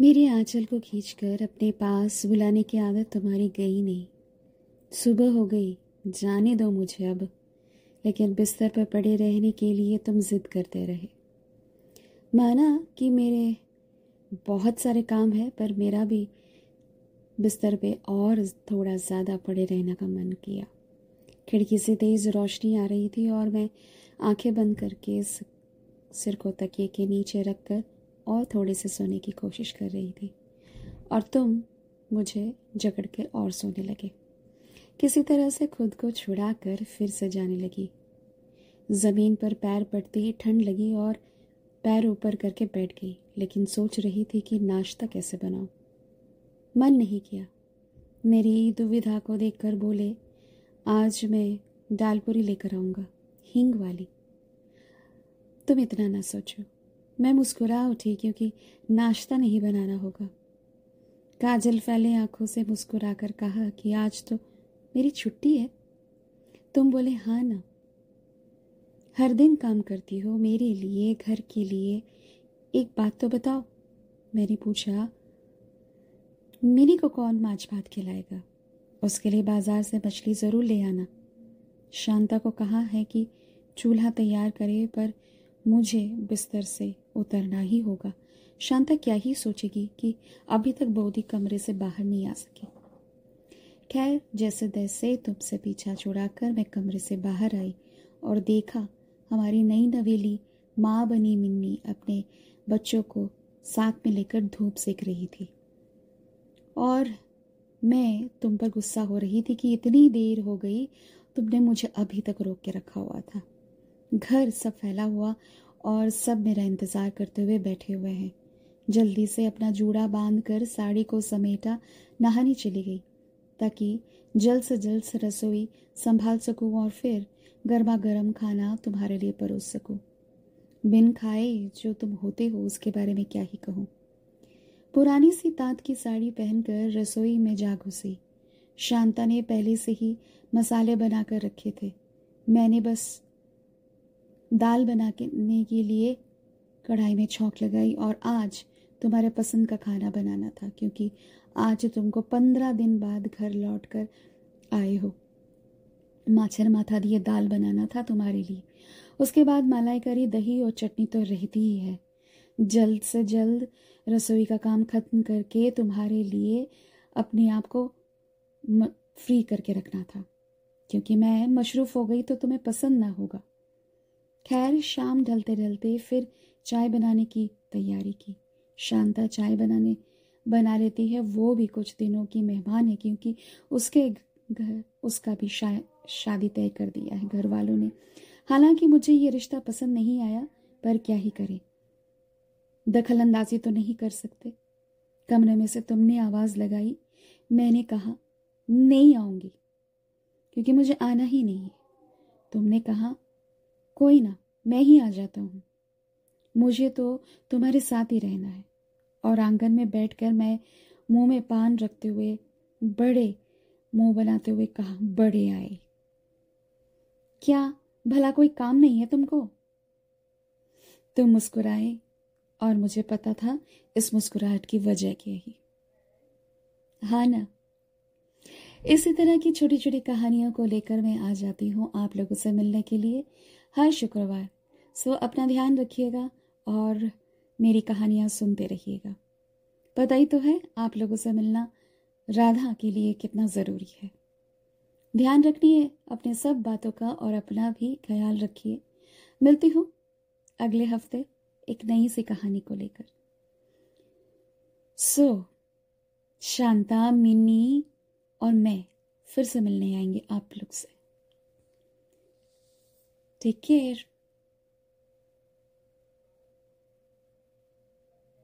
मेरे आंचल को खींचकर अपने पास बुलाने की आदत तुम्हारी गई नहीं। सुबह हो गई, जाने दो मुझे अब, लेकिन बिस्तर पर पड़े रहने के लिए तुम जिद करते रहे। माना कि मेरे बहुत सारे काम है, पर मेरा भी बिस्तर पे और थोड़ा ज़्यादा पड़े रहने का मन किया। खिड़की से तेज़ रोशनी आ रही थी और मैं आँखें बंद करके सिर को तकिए के नीचे रख कर और थोड़े से सोने की कोशिश कर रही थी। और तुम मुझे जकड़ के और सोने लगे। किसी तरह से खुद को छुड़ा कर फिर से जाने लगी। ज़मीन पर पैर पड़ते ही ठंड लगी और पैर ऊपर करके बैठ गई, लेकिन सोच रही थी कि नाश्ता कैसे बनाऊँ। मन नहीं किया। मेरी दुविधा को देखकर बोले, आज मैं दालपूरी लेकर आऊँगा, हींग वाली। तुम इतना ना सोचो। मैं मुस्कुरा उठी क्योंकि नाश्ता नहीं बनाना होगा। काजल फैले आँखों से मुस्कुरा कर कहा कि आज तो मेरी छुट्टी है। तुम बोले हाँ ना। हर दिन काम करती हो, मेरे लिए, घर के लिए। एक बात तो बताओ। मैंने पूछा, मिनी को कौन माछ भात खिलाएगा? उसके लिए बाज़ार से मछली ज़रूर ले आना। शांता को कहा है कि चूल्हा तैयार करे, पर मुझे बिस्तर से उतरना ही होगा। शांता क्या ही सोचेगी कि अभी तक बौदी कमरे से बाहर नहीं आ सकी। खैर, जैसे तैसे तुमसे पीछा छुड़ाकर मैं कमरे से बाहर आई और देखा हमारी नई नवेली माँ बनी मिन्नी अपने बच्चों को साथ में लेकर धूप सेक रही थी। और मैं तुम पर गुस्सा हो रही थी कि इतनी देर हो गई तुमने मुझे अभी तक रोक के रखा हुआ था। घर सब फैला हुआ और सब मेरा इंतज़ार करते हुए बैठे हुए हैं। जल्दी से अपना जूड़ा बाँध कर साड़ी को समेटा नहाने चली गई, ताकि जल्द से जल्द से रसोई संभाल सकूँ और फिर गर्मा गर्म खाना तुम्हारे लिए परोस सकूँ। बिन खाए जो तुम होते हो, उसके बारे में क्या ही कहूँ। पुरानी सी तात की साड़ी पहनकर रसोई में जा घुसी। शांता ने पहले से ही मसाले बनाकर रखे थे। मैंने बस दाल बनाने के लिए कढ़ाई में छौंक लगाई और आज तुम्हारे पसंद का खाना बनाना था, क्योंकि आज तुमको पंद्रह दिन बाद घर लौट कर आए हो। माछर माथा दिए दाल बनाना था तुम्हारे लिए। उसके बाद मलाई करी, दही और चटनी तो रहती ही है। जल्द से जल्द रसोई का काम ख़त्म करके तुम्हारे लिए अपने आप को फ्री करके रखना था, क्योंकि मैं मशरूफ़ हो गई तो तुम्हें पसंद ना होगा। खैर शाम ढलते ढलते फिर चाय बनाने की तैयारी की। शांता चाय बनाने बना लेती है। वो भी कुछ दिनों की मेहमान है क्योंकि उसके घर उसका भी शा, शादी तय कर दिया है घर वालों ने। हालाँकि मुझे ये रिश्ता पसंद नहीं आया पर क्या ही करें? दखल अंदाजी तो नहीं कर सकते। कमरे में से तुमने आवाज़ लगाई मैंने कहा नहीं आऊँगी क्योंकि मुझे आना ही नहीं है। तुमने कहा कोई ना, मैं ही आ जाता हूँ। मुझे तो तुम्हारे साथ ही रहना है। और आँगन में बैठकर मैं मुँह में पान रखते हुए, बड़े मुँह बनाते हुए कहा, बड़े आए। क्या भला कोई काम नहीं है तुमको? तुम मुस्कुराए, और मुझे पता था इस मुस्कुराहट की वजह क्या ही। हाँ ना। इसी तरह की छोटी छोटी कहानियों को लेकर मैं आ जाती हूँ आप लोगों से मिलने के लिए। हर शुक्रवार। सो अपना ध्यान रखिएगा और मेरी कहानियाँ सुनते रहिएगा। पता ही तो है आप लोगों से मिलना राधा के लिए कितना ज़रूरी है। ध्यान रखिए अपने सब बातों का और अपना भी ख्याल रखिए। मिलती हूँ अगले हफ़्ते एक नई सी कहानी को लेकर। सो so, शांता मिनी और मैं फिर से मिलने आएँगे आप लोग से। Take care.